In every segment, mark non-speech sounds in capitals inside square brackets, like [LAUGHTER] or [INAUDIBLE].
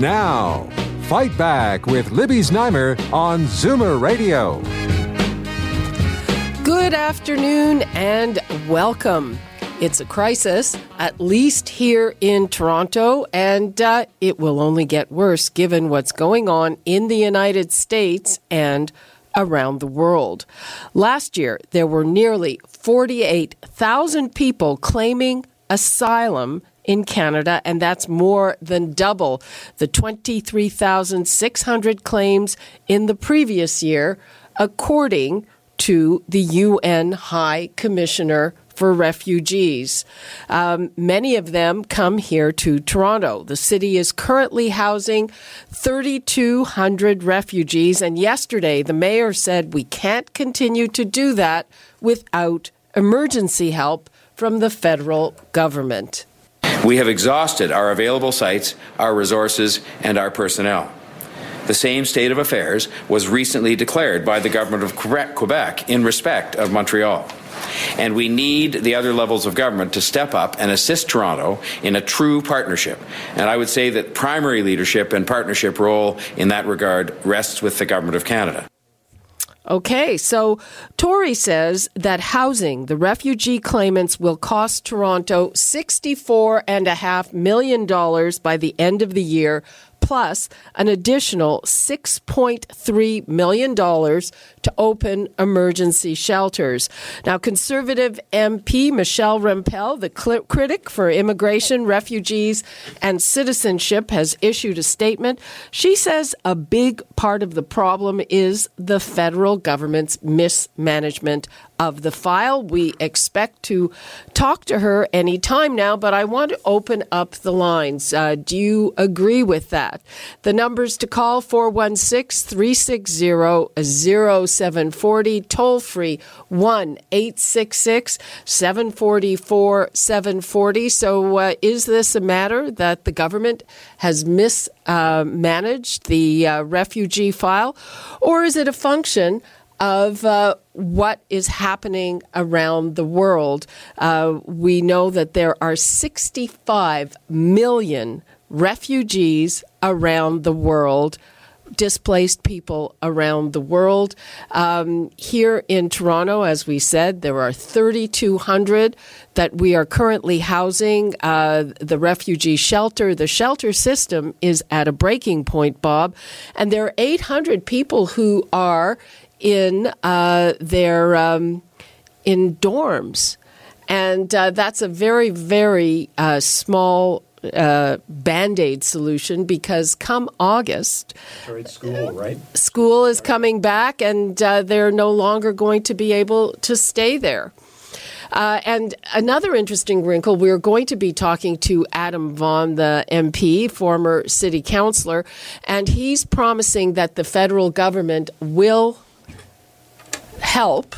Now, Fight Back with Libby Znaimer on Zoomer Radio. Good afternoon and welcome. It's a crisis, at least here in Toronto, and uh, it will only get worse given what's going on in the United States and around the world. Last year, there were nearly 48,000 people claiming asylum in Canada, and that's more than double the 23,600 claims in the previous year, according to the UN High Commissioner for refugees. Um, many of them come here to Toronto. The city is currently housing 3,200 refugees, and yesterday the mayor said we can't continue to do that without emergency help from the federal government. We have exhausted our available sites, our resources, and our personnel. The same state of affairs was recently declared by the government of Quebec in respect of Montreal. And we need the other levels of government to step up and assist Toronto in a true partnership. And I would say that primary leadership and partnership role in that regard rests with the government of Canada. Okay, so Tory says that housing the refugee claimants will cost Toronto $64.5 million by the end of the year, plus an additional $6.3 million to open emergency shelters. Now, Conservative MP Michelle Rempel, the cl- critic for immigration, refugees, and citizenship, has issued a statement. She says a big part of the problem is the federal government's mismanagement of the file. We expect to talk to her any time now, but I want to open up the lines. Uh, do you agree with that? The numbers to call 416 360 0740, toll free 1 866 744 740. So, uh, is this a matter that the government has mismanaged uh, the uh, refugee file, or is it a function? of uh, what is happening around the world. Uh, we know that there are 65 million refugees around the world. Displaced people around the world. Um, here in Toronto, as we said, there are 3,200 that we are currently housing. Uh, the refugee shelter, the shelter system is at a breaking point, Bob. And there are 800 people who are in uh, their um, in dorms, and uh, that's a very very uh, small uh, band aid solution because come August, school, right? School is coming back, and uh, they're no longer going to be able to stay there. Uh, and another interesting wrinkle, we're going to be talking to Adam Vaughan, the MP, former city councillor, and he's promising that the federal government will help.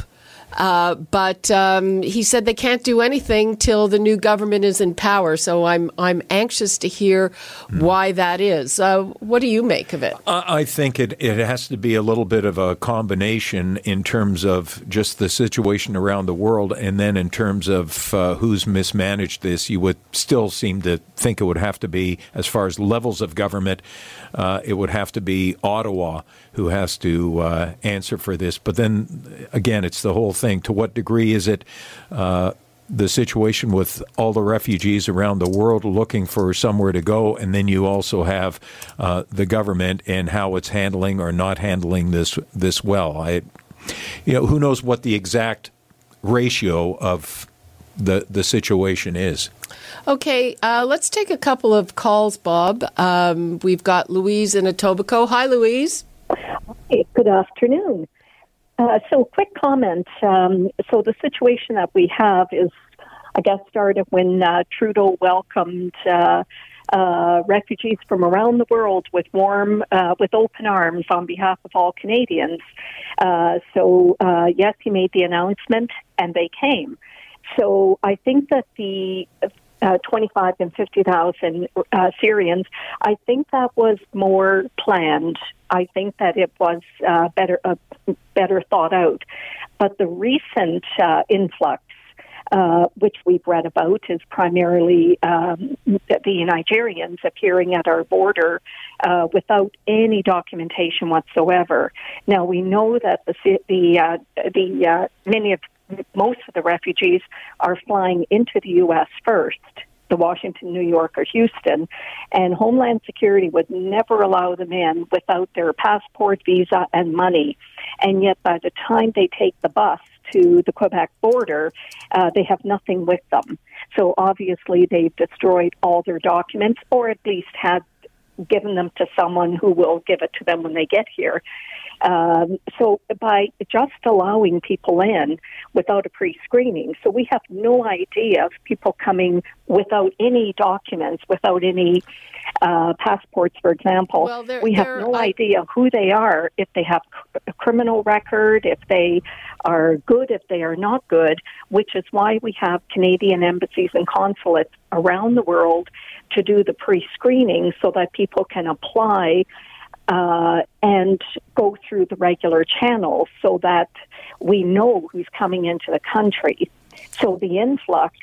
Uh, but um, he said they can't do anything till the new government is in power. So I'm I'm anxious to hear mm. why that is. Uh, what do you make of it? I think it it has to be a little bit of a combination in terms of just the situation around the world, and then in terms of uh, who's mismanaged this. You would still seem to think it would have to be, as far as levels of government, uh, it would have to be Ottawa who has to uh, answer for this. But then again, it's the whole thing. To what degree is it? Uh, the situation with all the refugees around the world looking for somewhere to go, and then you also have uh, the government and how it's handling or not handling this this well. I, you know, who knows what the exact ratio of the the situation is. Okay, uh, let's take a couple of calls, Bob. Um, we've got Louise in Etobicoke. Hi, Louise. Hey, good afternoon. Uh, so, quick comment. Um, so, the situation that we have is, I guess, started when uh, Trudeau welcomed uh, uh, refugees from around the world with warm, uh, with open arms on behalf of all Canadians. So yes, he made the announcement, and they came. So I think that the uh, 25 and 50,000 uh, Syrians, I think that was more planned. I think that it was uh, better uh, better thought out. But the recent uh, influx uh, which we've read about, is primarily um, the Nigerians appearing at our border uh, without any documentation whatsoever. Now we know that the the uh, the many of most of the refugees are flying into the U.S. first the Washington, New York, or Houston, and Homeland Security would never allow them in without their passport, visa, and money. And yet, by the time they take the bus to the Quebec border, uh, they have nothing with them. So obviously, they've destroyed all their documents, or at least had given them to someone who will give it to them when they get here. Um, so by just allowing people in without a pre-screening, so we have no idea of people coming without any documents, without any uh, passports, for example. Well, we have no I... idea who they are, if they have a criminal record, if they are good, if they are not good, which is why we have Canadian embassies and consulates around the world to do the pre-screening so that people can apply uh, and go through the regular channels so that we know who's coming into the country. So the influx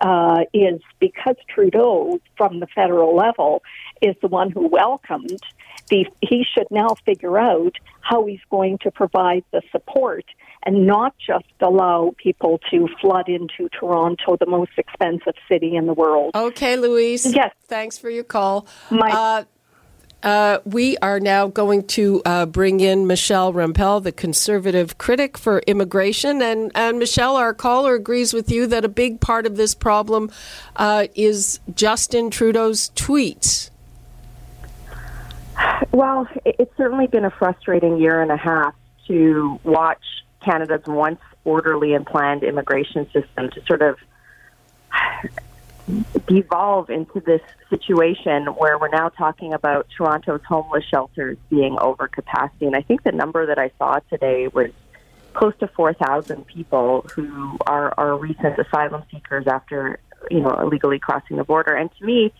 uh, is because Trudeau, from the federal level, is the one who welcomed. The, he should now figure out how he's going to provide the support and not just allow people to flood into Toronto, the most expensive city in the world. Okay, Louise. Yes. Thanks for your call. My, uh, uh, we are now going to uh, bring in Michelle Rempel, the conservative critic for immigration. And, and Michelle, our caller agrees with you that a big part of this problem uh, is Justin Trudeau's tweets. Well, it's certainly been a frustrating year and a half to watch Canada's once orderly and planned immigration system to sort of devolve into this situation where we're now talking about Toronto's homeless shelters being over capacity. And I think the number that I saw today was close to 4,000 people who are, are recent asylum seekers after, you know, illegally crossing the border. And to me,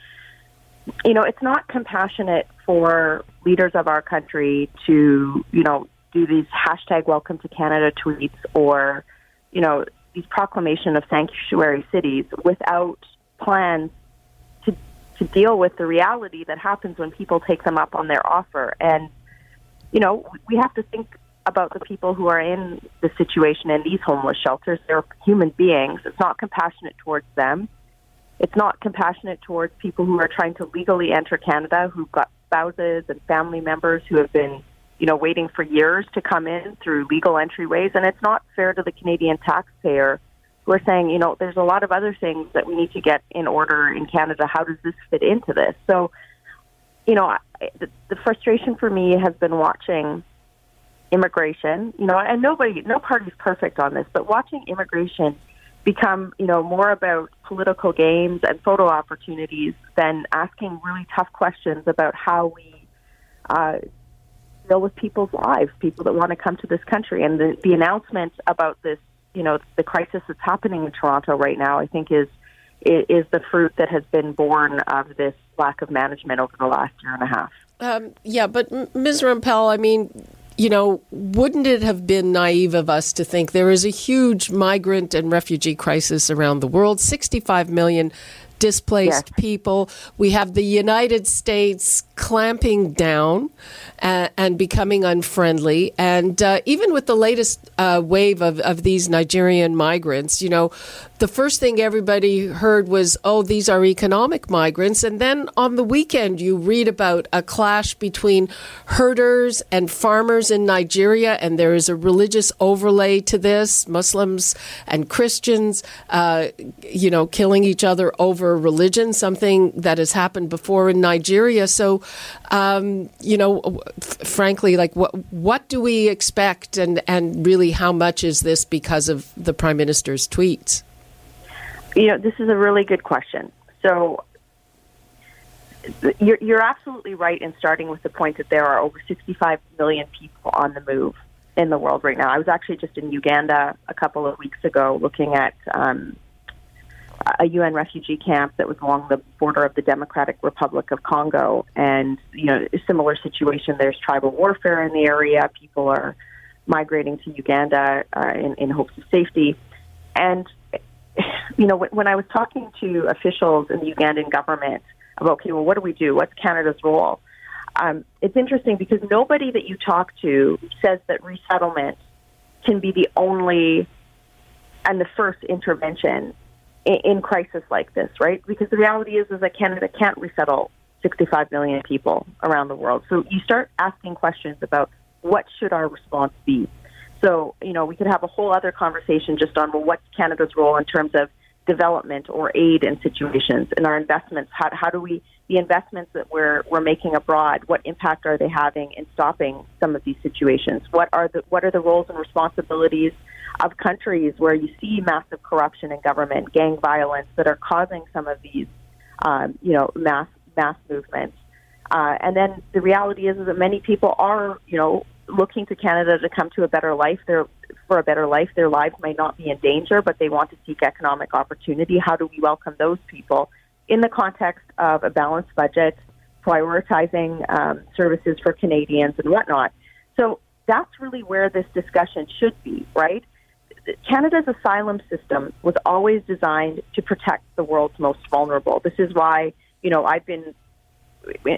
you know, it's not compassionate for leaders of our country to, you know, do these hashtag welcome to Canada tweets or, you know, these proclamation of sanctuary cities without plans to to deal with the reality that happens when people take them up on their offer. And you know, we have to think about the people who are in the situation in these homeless shelters. They're human beings. It's not compassionate towards them. It's not compassionate towards people who are trying to legally enter Canada, who've got spouses and family members who have been, you know, waiting for years to come in through legal entryways. And it's not fair to the Canadian taxpayer we're saying, you know, there's a lot of other things that we need to get in order in Canada. How does this fit into this? So, you know, I, the, the frustration for me has been watching immigration, you know, and nobody, no party's perfect on this, but watching immigration become, you know, more about political games and photo opportunities than asking really tough questions about how we uh, deal with people's lives, people that want to come to this country. And the, the announcement about this you know the crisis that's happening in Toronto right now, I think is is the fruit that has been born of this lack of management over the last year and a half. Um, yeah, but Ms. Rempel, I mean, you know, wouldn't it have been naive of us to think there is a huge migrant and refugee crisis around the world? 65 million displaced yes. people. We have the United States clamping down and, and becoming unfriendly. And uh, even with the latest uh, wave of, of these Nigerian migrants, you know, the first thing everybody heard was, oh, these are economic migrants. And then on the weekend, you read about a clash between herders and farmers in Nigeria, and there is a religious overlay to this Muslims and Christians, uh, you know, killing each other over religion, something that has happened before in Nigeria. So, um, you know, f- frankly, like what what do we expect, and and really, how much is this because of the prime minister's tweets? You know, this is a really good question. So, you're, you're absolutely right in starting with the point that there are over 65 million people on the move in the world right now. I was actually just in Uganda a couple of weeks ago looking at um, a UN refugee camp that was along the border of the Democratic Republic of Congo, and you know, a similar situation. There's tribal warfare in the area. People are migrating to Uganda uh, in, in hopes of safety, and [SIGHS] you know, when, I was talking to officials in the Ugandan government about, okay, well, what do we do? What's Canada's role? Um, it's interesting because nobody that you talk to says that resettlement can be the only and the first intervention in, in crisis like this, right? Because the reality is is that Canada can't resettle 65 million people around the world. So you start asking questions about what should our response be. So you know we could have a whole other conversation just on well, what's Canada's role in terms of development or aid in situations and our investments. How, how do we the investments that we're we're making abroad? What impact are they having in stopping some of these situations? What are the what are the roles and responsibilities of countries where you see massive corruption in government, gang violence that are causing some of these, um, you know, mass mass movements. Uh, and then the reality is, is that many people are, you know, looking to Canada to come to a better life. They're for a better life. Their lives may not be in danger, but they want to seek economic opportunity. How do we welcome those people in the context of a balanced budget, prioritizing um, services for Canadians and whatnot? So that's really where this discussion should be, right? Canada's asylum system was always designed to protect the world's most vulnerable. This is why, you know, I've been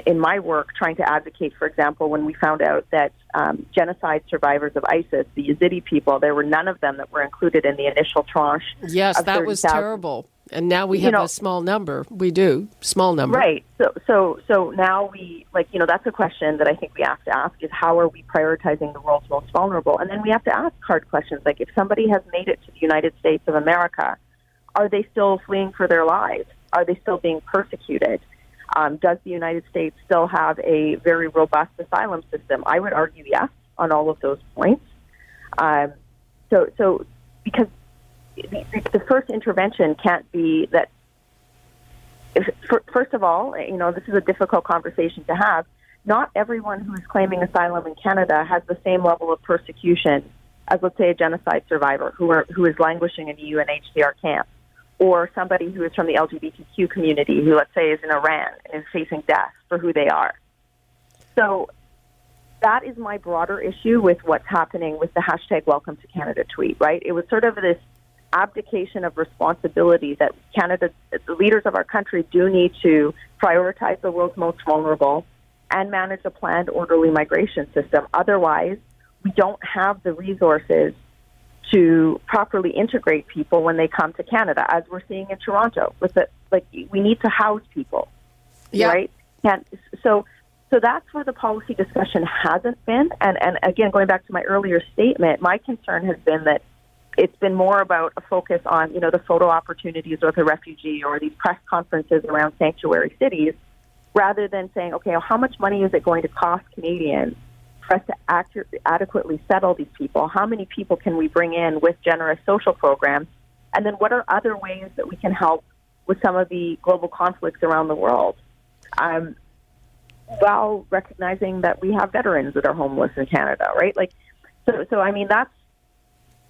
in my work trying to advocate, for example, when we found out that um, genocide survivors of ISIS, the Yazidi people, there were none of them that were included in the initial tranche. Yes, that 30, was 000. terrible. And now we have you know, a small number. We do small number, right? So, so, so now we like you know that's a question that I think we have to ask is how are we prioritizing the world's most vulnerable? And then we have to ask hard questions like if somebody has made it to the United States of America, are they still fleeing for their lives? Are they still being persecuted? Um, does the United States still have a very robust asylum system? I would argue yes on all of those points. Um, so, so because the first intervention can't be that. If, first of all, you know this is a difficult conversation to have. Not everyone who is claiming asylum in Canada has the same level of persecution as, let's say, a genocide survivor who are who is languishing in a UNHCR camp, or somebody who is from the LGBTQ community who, let's say, is in Iran and is facing death for who they are. So that is my broader issue with what's happening with the hashtag Welcome to Canada tweet. Right? It was sort of this abdication of responsibility that Canada, the leaders of our country, do need to prioritize the world's most vulnerable and manage a planned, orderly migration system. Otherwise, we don't have the resources to properly integrate people when they come to Canada, as we're seeing in Toronto. With the like, we need to house people, yeah. right? And so, so that's where the policy discussion hasn't been. And and again, going back to my earlier statement, my concern has been that it's been more about a focus on, you know, the photo opportunities with a refugee or these press conferences around sanctuary cities, rather than saying, okay, well, how much money is it going to cost Canadians for us to adequately settle these people? How many people can we bring in with generous social programs? And then what are other ways that we can help with some of the global conflicts around the world? Um, while recognizing that we have veterans that are homeless in Canada, right? Like, so, so I mean, that's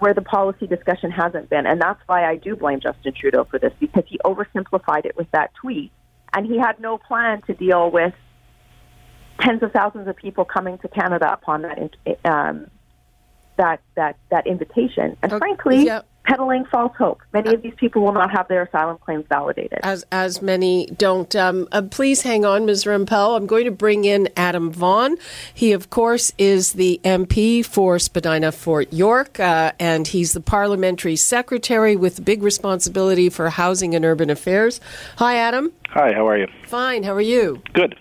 where the policy discussion hasn't been. And that's why I do blame Justin Trudeau for this, because he oversimplified it with that tweet. And he had no plan to deal with tens of thousands of people coming to Canada upon that um, that that that invitation. And okay. frankly, yep peddling false hope. Many of these people will not have their asylum claims validated. As as many don't. Um, uh, please hang on, Ms. Rempel. I'm going to bring in Adam Vaughan. He, of course, is the MP for Spadina Fort York, uh, and he's the parliamentary secretary with big responsibility for housing and urban affairs. Hi, Adam. Hi. How are you? Fine. How are you? Good.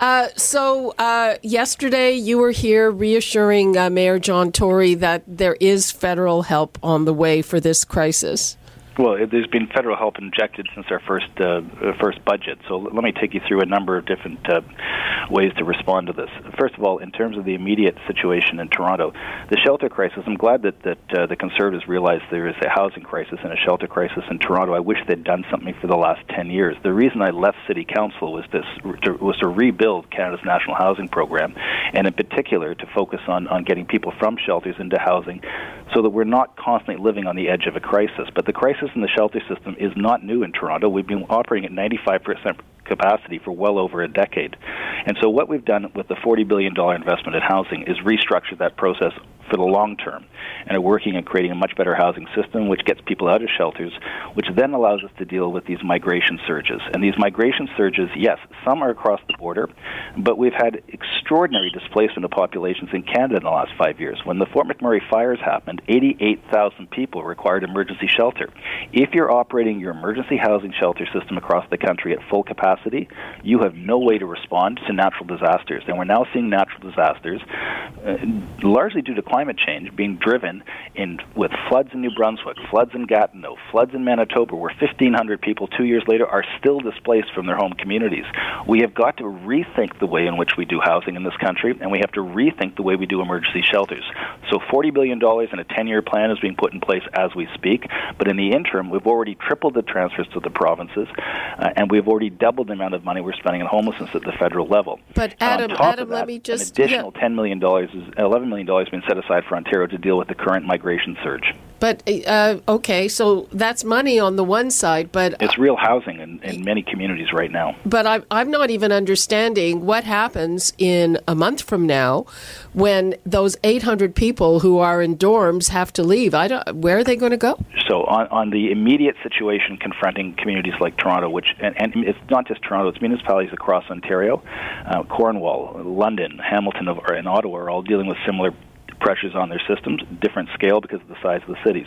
Uh, so uh, yesterday you were here reassuring uh, Mayor John Tory that there is federal help on the way for this crisis. Well, there's been federal help injected since our first uh, uh first budget. So let me take you through a number of different uh, ways to respond to this. First of all, in terms of the immediate situation in Toronto, the shelter crisis. I'm glad that that uh, the Conservatives realized there is a housing crisis and a shelter crisis in Toronto. I wish they'd done something for the last ten years. The reason I left City Council was this to, was to rebuild Canada's national housing program, and in particular to focus on on getting people from shelters into housing, so that we're not constantly living on the edge of a crisis. But the crisis in the shelter system is not new in Toronto. We've been operating at 95% capacity for well over a decade. And so what we've done with the $40 billion investment in housing is restructure that process for the long term and are working at creating a much better housing system which gets people out of shelters, which then allows us to deal with these migration surges. And these migration surges, yes, some are across the border, but we've had extraordinary displacement of populations in Canada in the last five years. When the Fort McMurray fires happened, 88,000 people required emergency shelter. If you're operating your emergency housing shelter system across the country at full capacity, you have no way to respond to natural disasters. And we're now seeing natural disasters, uh, largely due to climate climate change being driven in with floods in New Brunswick, floods in Gatineau, floods in Manitoba, where 1,500 people two years later are still displaced from their home communities. We have got to rethink the way in which we do housing in this country, and we have to rethink the way we do emergency shelters. So, $40 billion in a 10 year plan is being put in place as we speak, but in the interim, we've already tripled the transfers to the provinces, uh, and we've already doubled the amount of money we're spending on homelessness at the federal level. But, Adam, Adam that, let me just. An additional yeah. $10 million, is, $11 million has been set aside aside for Ontario to deal with the current migration surge. But uh, okay, so that's money on the one side, but it's real housing in, in many communities right now. But I, I'm not even understanding what happens in a month from now when those 800 people who are in dorms have to leave. I don't. Where are they going to go? So on, on the immediate situation confronting communities like Toronto, which and, and it's not just Toronto, it's municipalities across Ontario, uh, Cornwall, London, Hamilton, and Ottawa are all dealing with similar pressures on their systems, different scale because of the size of the cities.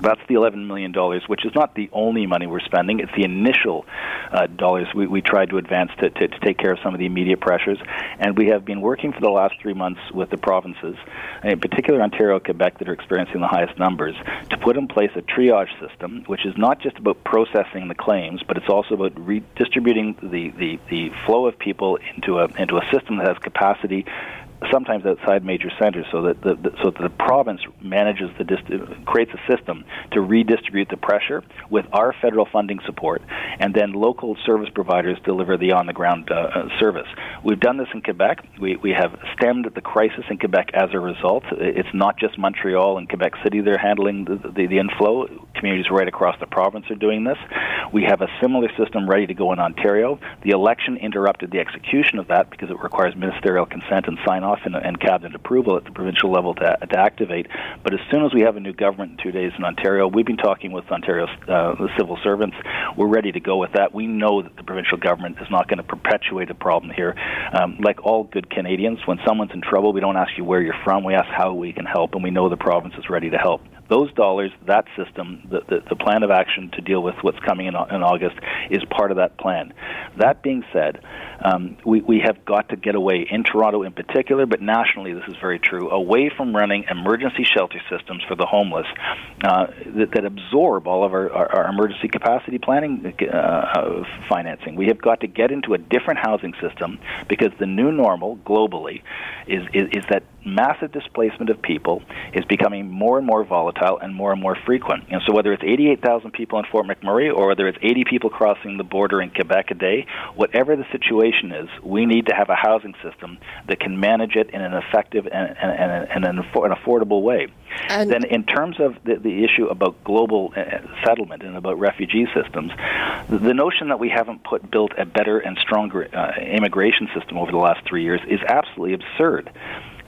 That's the $11 million, which is not the only money we're spending. It's the initial uh, dollars we, we tried to advance to, to, to, take care of some of the immediate pressures. And we have been working for the last three months with the provinces, in particular Ontario, Quebec, that are experiencing the highest numbers, to put in place a triage system, which is not just about processing the claims, but it's also about redistributing the, the, the flow of people into a, into a system that has capacity sometimes outside major centers, so that the, the so that the province manages the dist- creates a system to redistribute the pressure with our federal funding support, and then local service providers deliver the on-the-ground uh, uh, service. We've done this in Quebec. We we have stemmed the crisis in Quebec as a result. It's not just Montreal and Quebec City they're handling the, the, the inflow. Communities right across the province are doing this. We have a similar system ready to go in Ontario. The election interrupted the execution of that because it requires ministerial consent and sign off and, and cabinet approval at the provincial level to, to activate. But as soon as we have a new government in two days in Ontario, we've been talking with Ontario's uh, civil servants. We're ready to go with that. We know that the provincial government is not going to perpetuate a problem here. Um, like all good Canadians, when someone's in trouble, we don't ask you where you're from. We ask how we can help, and we know the province is ready to help those dollars, that system, the, the, the, plan of action to deal with what's coming in, in August is part of that plan. That being said, um, we, we have got to get away, in Toronto in particular, but nationally this is very true, away from running emergency shelter systems for the homeless uh, that, that, absorb all of our, our, our emergency capacity planning uh, financing. We have got to get into a different housing system because the new normal globally is, is, is that massive displacement of people is becoming more and more volatile and more and more frequent. And so, whether it's 88,000 people in Fort McMurray or whether it's 80 people crossing the border in Quebec a day, whatever the situation is, we need to have a housing system that can manage it in an effective and, and, and an, affordable way. And then, in terms of the, the issue about global uh, settlement and about refugee systems, the notion that we haven't put built a better and stronger uh, immigration system over the last three years is absolutely absurd.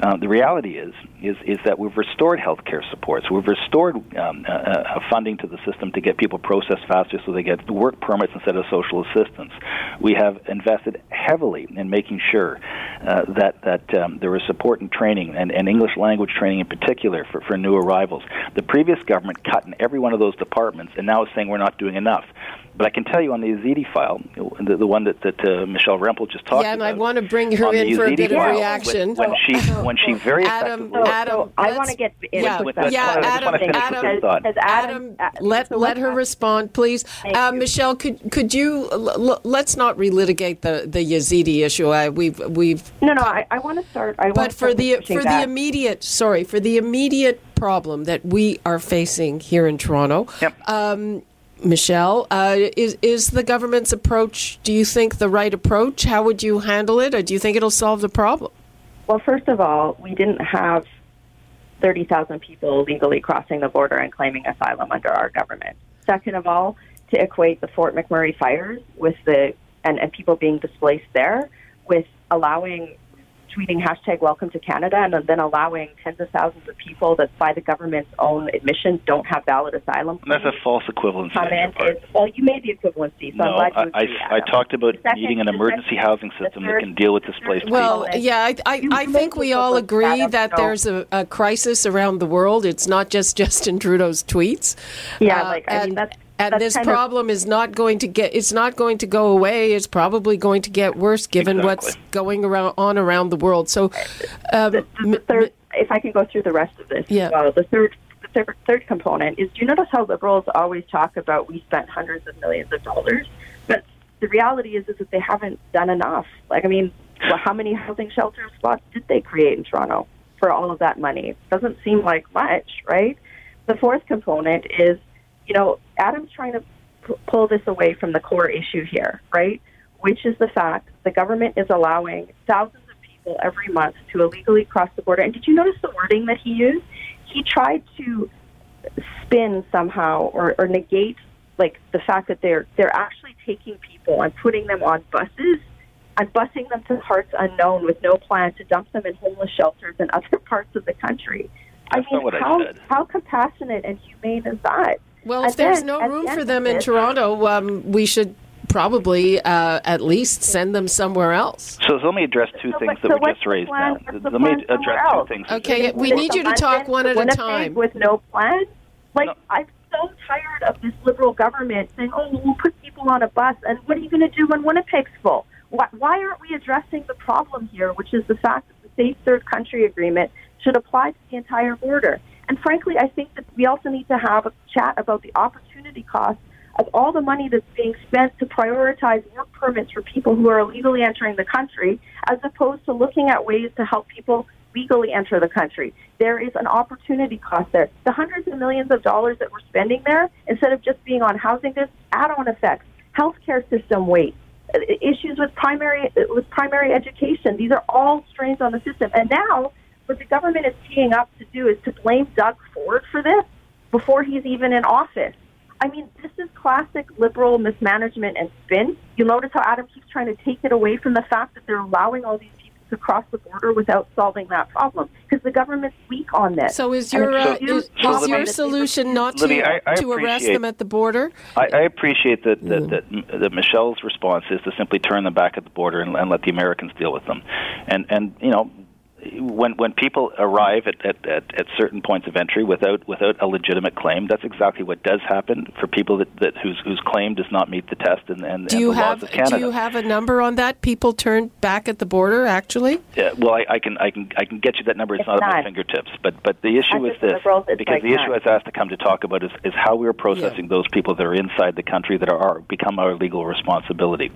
Uh, the reality is, is is that we've restored health care supports. We've restored um, uh, uh, funding to the system to get people processed faster, so they get work permits instead of social assistance. We have invested heavily in making sure uh, that that um, there is support and training, and, and English language training in particular for, for new arrivals. The previous government cut in every one of those departments, and now is saying we're not doing enough But I can tell you on the Yazidi file, the, the one that, that uh, Michelle Rempel just talked Yeah, and about. I want to bring her in for a bit of reaction. When, when she when she very Adam, effectively So, Adam, so I want to get in yeah, with Let's- that. yeah, I just Adam, wanna Adam. Because Adam, uh, let so let her talk- respond, please. Uh. Michelle, could could you l- l- let's not relitigate the the Yazidi issue. I, we've we've No, no, I, I want to start. I but want for the for the immediate sorry for the immediate problem that we are facing here in Toronto. Yep. Um, Michelle, uh, is is the government's approach? Do you think the right approach? How would you handle it, or do you think it'll solve the problem? Well, first of all, we didn't have 30,000 people legally crossing the border and claiming asylum under our government. Second of all, to equate the Fort McMurray fires with the and, and people being displaced there with allowing tweeting hashtag welcome to Canada and then allowing tens of thousands of people that by the government's own admission don't have valid asylum That's a false equivalency. come on your part. is well you made the equivalency so I'm No, glad you I, agree, I, I Adam. talked about second- needing an emergency second- housing the system that can deal with displaced Well, people. yeah, I, I, I think we all agree Adam, that there's a, a crisis around the world. It's not just [LAUGHS] Justin Trudeau's tweets. Yeah, Uh, like, I and, mean, that's- and that's this kind of- problem is not going to get. It's not going to go away. It's probably going to get worse, given what's going around on around the world. So, um, the, the m- third, if I can go through the rest of this, Yeah. well, the third, the third, third component is: do you notice how liberals always talk about we spent hundreds of millions of dollars, but the reality is is that they haven't done enough. Like, I mean, well, how many housing shelter spots did they create in Toronto for all of that money? Doesn't seem like much, right? The fourth component is, you know, Adam's trying to p- pull this away from the core issue here, right? Which is the fact the government is allowing thousands of people every month to illegally cross the border. And did you notice the wording that he used? He tried to spin somehow or, or negate like the fact that they're they're actually taking people and putting them on buses and busing them to parts unknown with no plan to dump them in homeless shelters in other [LAUGHS] parts of the country. That's I mean, I how said. how compassionate and humane is that? Well, if there's no room for them in Toronto, um, we should probably uh, at least send them somewhere else. So, so let me address two So things what- that so were just raised now. Let me address two else? things. Okay, we need you to talk one at a time. With no plan. Like No. I'm so tired of this liberal government saying, "Oh, we'll put people on a bus," and what are you going to do when Winnipeg's full? Why, why aren't we addressing the problem here, which is the fact that the safe third country agreement should apply to the entire border? And frankly, I think that we also need to have a chat about the opportunity cost of all the money that's being spent to prioritize work permits for people who are illegally entering the country, as opposed to looking at ways to help people legally enter the country. There is an opportunity cost there. The hundreds of millions of dollars that we're spending there, instead of just being on housing, there's add-on effects, healthcare system uh, issues with primary with primary education. These are all strains on the system. And now, what the government is teeing up to do is to blame Doug Ford for this before he's even in office. I mean, this is classic liberal mismanagement and spin. You'll notice how Adam keeps trying to take it away from the fact that they're allowing all these people to cross the border without solving that problem because the government's weak on this. So is your uh, a huge is, is problem your that solution not to Libby, I- I to arrest them at the border? I, I appreciate that, that, that, that Michelle's response is to simply turn them back at the border and, and let the Americans deal with them. And, and you know, when when people arrive at, at, at, at certain points of entry without without a legitimate claim, that's exactly what does happen for people that, that whose whose claim does not meet the test and, and, Do and you the have laws of Canada. do you have a number on that? People turned back at the border, actually. Yeah, well, I, I can I can I can get you that number. It's, It's not at my fingertips, but but the issue I is this liberals, because like the issue none. I was asked to come to talk about is, is how we are processing those people that are inside the country that are, are become our legal responsibility,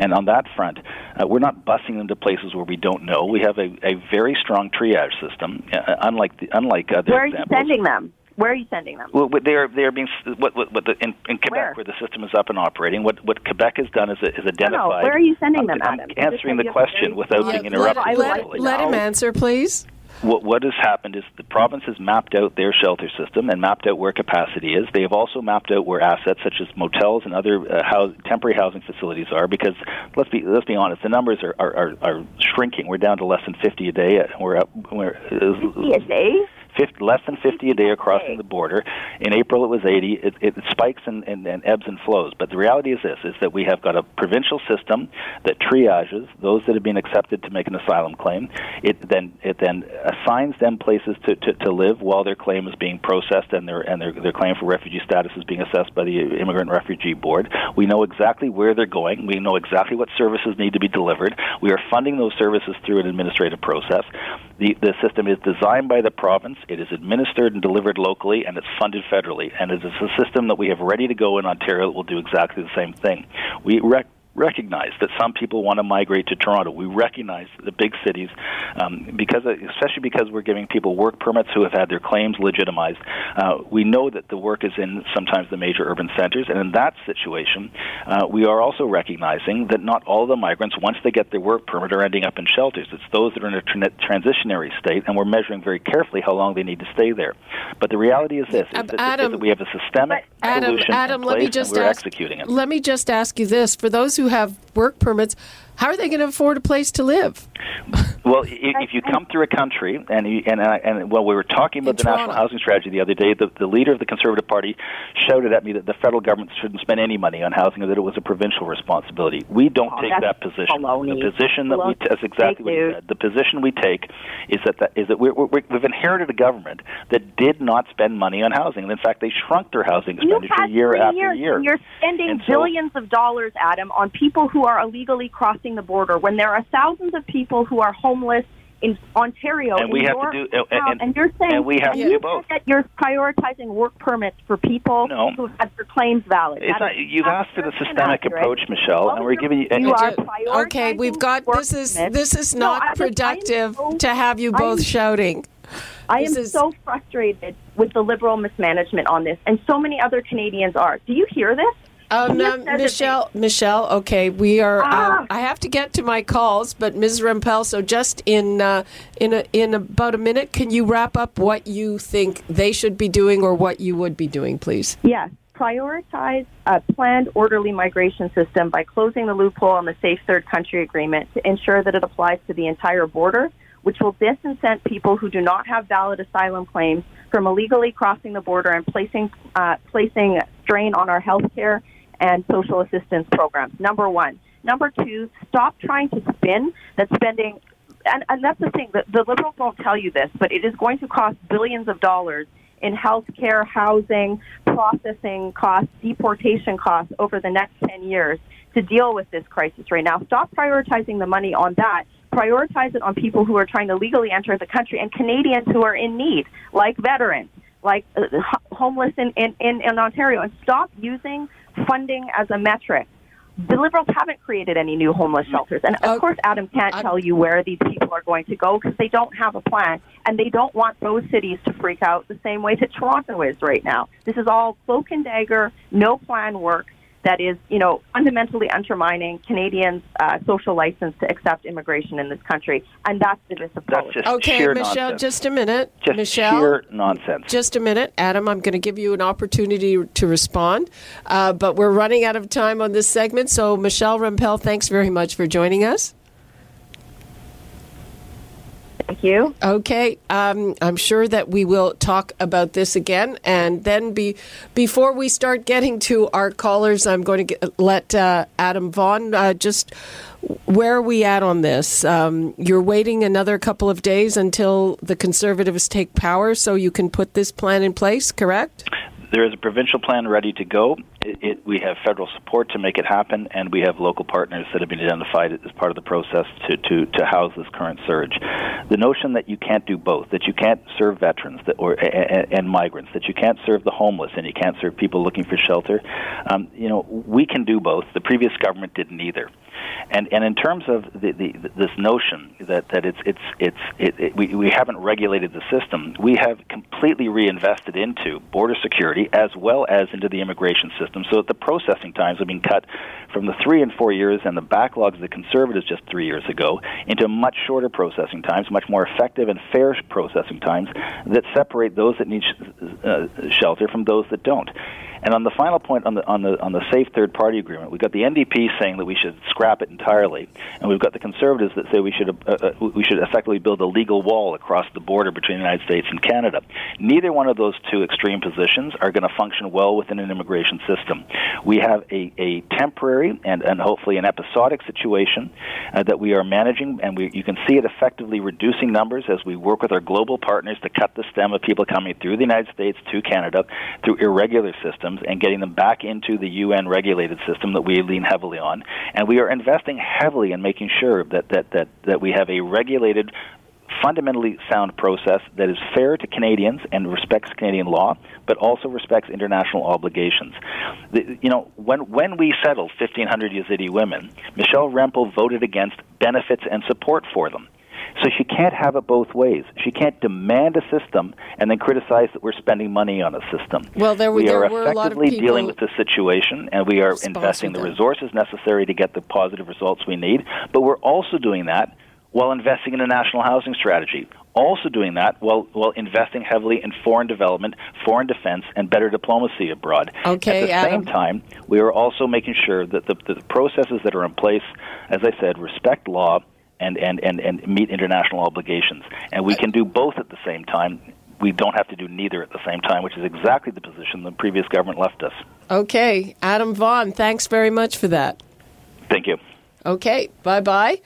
and on that front, uh, we're not busing them to places where we don't know. We have a, a very strong triage system, uh, unlike the, unlike other Where are you sending them? Where are you sending them? Well, they are they are being what what, what the, in, in Quebec Where? where? the system is up and operating. What what Quebec has done is is identified. where are you sending them, I'm, Adam? I'm answering the you have a question very without broad- being interrupted. I would let, let him answer, please. What, what has happened is the province has mapped out their shelter system and mapped out where capacity is. They have also mapped out where assets such as motels and other uh, house, temporary housing facilities are. Because let's be let's be honest, the numbers are, are, are, are shrinking. We're down to less than 50 a day. Uh, We're up. We're, a day? 50, less than 50 a day are crossing the border. In April, it was 80. It, it spikes and, and, and ebbs and flows. But the reality is this: is that we have got a provincial system that triages those that have been accepted to make an asylum claim. It then it then assigns them places to, to, to live while their claim is being processed and their and their, their claim for refugee status is being assessed by the Immigrant Refugee Board. We know exactly where they're going. We know exactly what services need to be delivered. We are funding those services through an administrative process. The, the system is designed by the province, it is administered and delivered locally, and it's funded federally. And it is a system that we have ready to go in Ontario that will do exactly the same thing. We rec- recognize that some people want to migrate to Toronto. We recognize the big cities, um, because especially because we're giving people work permits who have had their claims legitimized. Uh, we know that the work is in sometimes the major urban centers, and in that situation, uh, we are also recognizing that not all the migrants, once they get their work permit, are ending up in shelters. It's those that are in a tra- transitionary state, and we're measuring very carefully how long they need to stay there. But the reality is this: is that, Adam, is that we have a systemic Adam, Adam, let me just ask, executing it. Let me just ask you this: for those who have work permits, how are they going to afford a place to live? Well, if, if you come through a country, and you, and uh, and well, we were talking about In the Toronto. national housing strategy the other day. The, the leader of the Conservative Party shouted at me that the federal government shouldn't spend any money on housing, and that it was a provincial responsibility. We don't Oh, take that position. baloney. The position that we Baloney. t- that's exactly Fake what he news. said. The position we take is that that is that we're, we're, we've inherited a government that did not spend money on housing, and in fact, they shrunk their housing You've expenditure had year three after years, year. and you're spending And so- billions of dollars, Adam, on people who are illegally crossing the border. When there are thousands of people who are homeless in Ontario, And we have to do- and- uh, town, and- and you're saying and we have to you do both. said That you're prioritizing work permits for people No. who have their claims valid. It's not, you've asked for the systemic approach, Michelle, and we're giving you. You are Okay, prioritizing okay, we've got this is permits. this is not I- I productive so- to have you I both am- shouting. I am is- so frustrated with the liberal mismanagement on this, and so many other Canadians are. Do you hear this? Um, um, Michelle, Michelle. Okay, we are. Ah. Uh, I have to get to my calls, but Ms. Rempel. So just in uh, in a, in about a minute, can you wrap up what you think they should be doing or what you would be doing, please? Yes. Prioritize a planned orderly migration system by closing the loophole in the Safe Third Country Agreement to ensure that it applies to the entire border, which will disincent people who do not have valid asylum claims from illegally crossing the border and placing uh, placing strain on our healthcare and social assistance programs. Number one. Number two, stop trying to spin that spending and, and that's the thing. The, the liberals won't tell you this, but it is going to cost billions of dollars in health care, housing, processing costs, deportation costs over the next 10 years to deal with this crisis right now. Stop prioritizing the money on that. Prioritize it on people who are trying to legally enter the country and Canadians who are in need, like veterans, like uh, homeless in, in, in, in Ontario. And stop using funding as a metric. The Liberals haven't created any new homeless mm. shelters. And of course, Adam can't I'm- tell you where these people are going to go because they don't have a plan. And they don't want those cities to freak out the same way that Toronto is right now. This is all cloak and dagger, no plan work that is, you know, fundamentally undermining Canadians' uh, social license to accept immigration in this country. And that's the That's just Okay, sheer Michelle. nonsense. Just a minute, just Michelle. sheer nonsense. Just a minute, Adam. I'm going to give you an opportunity to respond, uh, but we're running out of time on this segment. So, Michelle Rempel, thanks very much for joining us. Thank you. Okay, um, I'm sure that we will talk about this again, and then be before we start getting to our callers, I'm going to get, let uh, Adam Vaughan uh, just where are we at on this? Um, you're waiting another couple of days until the Conservatives take power, so you can put this plan in place. Correct? There is a provincial plan ready to go. It, it, we have federal support to make it happen, and we have local partners that have been identified as part of the process to, to, to house this current surge. The notion that you can't do both, that you can't serve veterans that, or, and, and migrants, that you can't serve the homeless and you can't serve people looking for shelter, um, you know, we can do both. The previous government didn't either. And and in terms of the, the, this notion that, that it's it's it's it, it, we we haven't regulated the system, we have completely reinvested into border security as well as into the immigration system, so that the processing times have been cut from the three and four years and the backlogs of the conservatives just three years ago into much shorter processing times, much more effective and fair processing times that separate those that need sh- uh, shelter from those that don't. And on the final point on the on the on the safe third party agreement, we've got the NDP saying that we should scrap it entirely, and we've got the Conservatives that say we should uh, uh, we should effectively build a legal wall across the border between the United States and Canada. Neither one of those two extreme positions are going to function well within an immigration system. We have a, a temporary and, and hopefully an episodic situation uh, that we are managing, and we, you can see it effectively reducing numbers as we work with our global partners to cut the stem of people coming through the United States to Canada through irregular systems and getting them back into the UN regulated system that we lean heavily on. And we are investing heavily in making sure that, that, that, that we have a regulated fundamentally sound process that is fair to Canadians and respects Canadian law, but also respects international obligations. The, you know, when when we settled 1,500 Yazidi women, Michelle Rempel voted against benefits and support for them. So she can't have it both ways. She can't demand a system and then criticize that we're spending money on a system. Well, there, we there are were a lot of effectively people dealing with the situation, and we are investing the them. resources necessary to get the positive results we need. But we're also doing that while investing in a national housing strategy. Also doing that while while investing heavily in foreign development, foreign defense, and better diplomacy abroad. Okay, At the Adam. same time, we are also making sure that the, the processes that are in place, as I said, respect law and, and, and, and meet international obligations. And we can do both at the same time. We don't have to do neither at the same time, which is exactly the position the previous government left us. Okay, Adam Vaughan, thanks very much for that. Thank you. Okay, bye bye.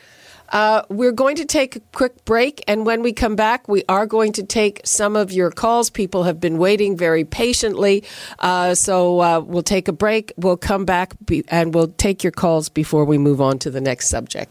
Uh, we're going to take a quick break, and when we come back, we are going to take some of your calls. People have been waiting very patiently, uh, so uh, we'll take a break. We'll come back be- and we'll take your calls before we move on to the next subject.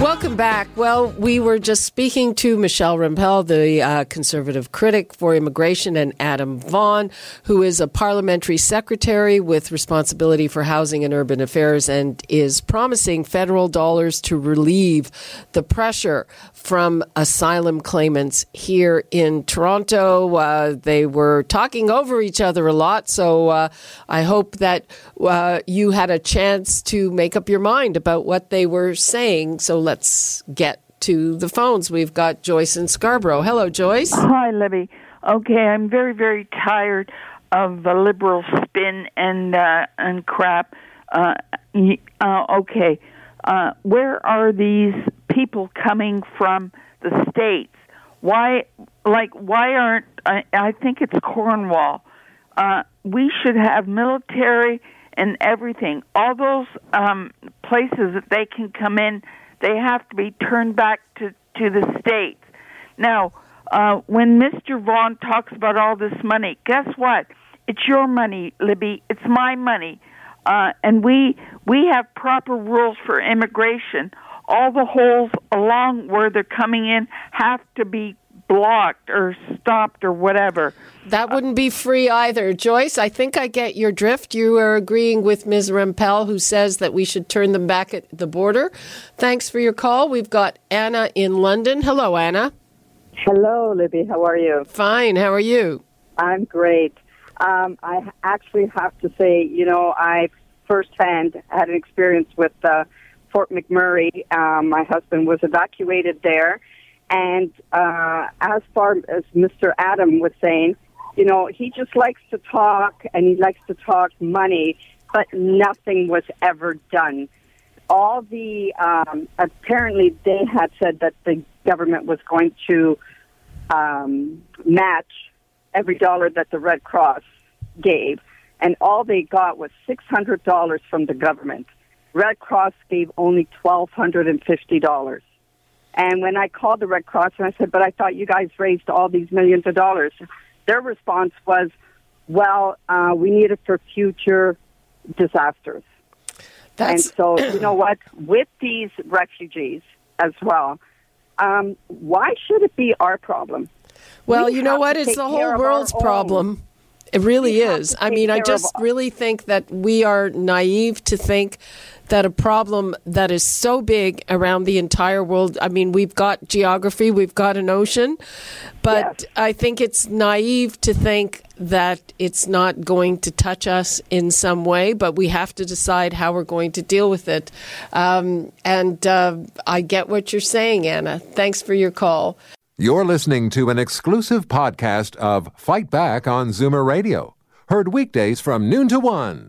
Welcome back. Well, we were just speaking to Michelle Rempel, the uh, conservative critic for immigration, and Adam Vaughan, who is a parliamentary secretary with responsibility for housing and urban affairs and is promising federal dollars to relieve the pressure from asylum claimants here in Toronto. Uh, they were talking over each other a lot, so uh, I hope that uh, you had a chance to make up your mind about what they were saying. So let's get to the phones. We've got Joyce in Scarborough. Hello, Joyce. Hi, Libby. Okay, I'm very, very tired of the liberal spin and uh, and crap. Uh, uh, okay, uh, where are these people coming from? The states? Why, like, why aren't I, I think it's Cornwall? Uh, we should have military and everything. All those um, places that they can come in, they have to be turned back to to the states. Now, uh, when Mr. Vaughan talks about all this money, guess what? It's your money, Libby. It's my money, uh, and we we have proper rules for immigration. All the holes along where they're coming in have to be blocked or stopped or whatever. That wouldn't be free either. Joyce, I think I get your drift. You are agreeing with Ms. Rempel, who says that we should turn them back at the border. Thanks for your call. We've got Anna in London. Hello, Anna. Hello, Libby. How are you? Fine. How are you? I'm great. Um, I actually have to say, you know, I firsthand had an experience with uh, Fort McMurray. Um, my husband was evacuated there. And uh, as far as Mr. Adam was saying, you know, he just likes to talk and he likes to talk money, but nothing was ever done. All the, um, apparently, they had said that the government was going to um, match every dollar that the Red Cross gave, and all they got was six hundred dollars from the government. Red Cross gave only twelve hundred and fifty dollars. And when I called the Red Cross and I said, "But I thought you guys raised all these millions of dollars," their response was, "Well, uh, we need it for future disasters." That's and so, you know what? With these refugees as well, um, why should it be our problem? Well, We you know what? It's the whole world's own. problem. It really We is. I mean, I just really think that we are naive to think that a problem that is so big around the entire world. I mean, we've got geography, we've got an ocean, but Yes. I think it's naive to think that it's not going to touch us in some way, but we have to decide how we're going to deal with it. Um, and uh, I get what you're saying, Anna. Thanks for your call. You're listening to an exclusive podcast of Fight Back on Zoomer Radio, heard weekdays from noon to one.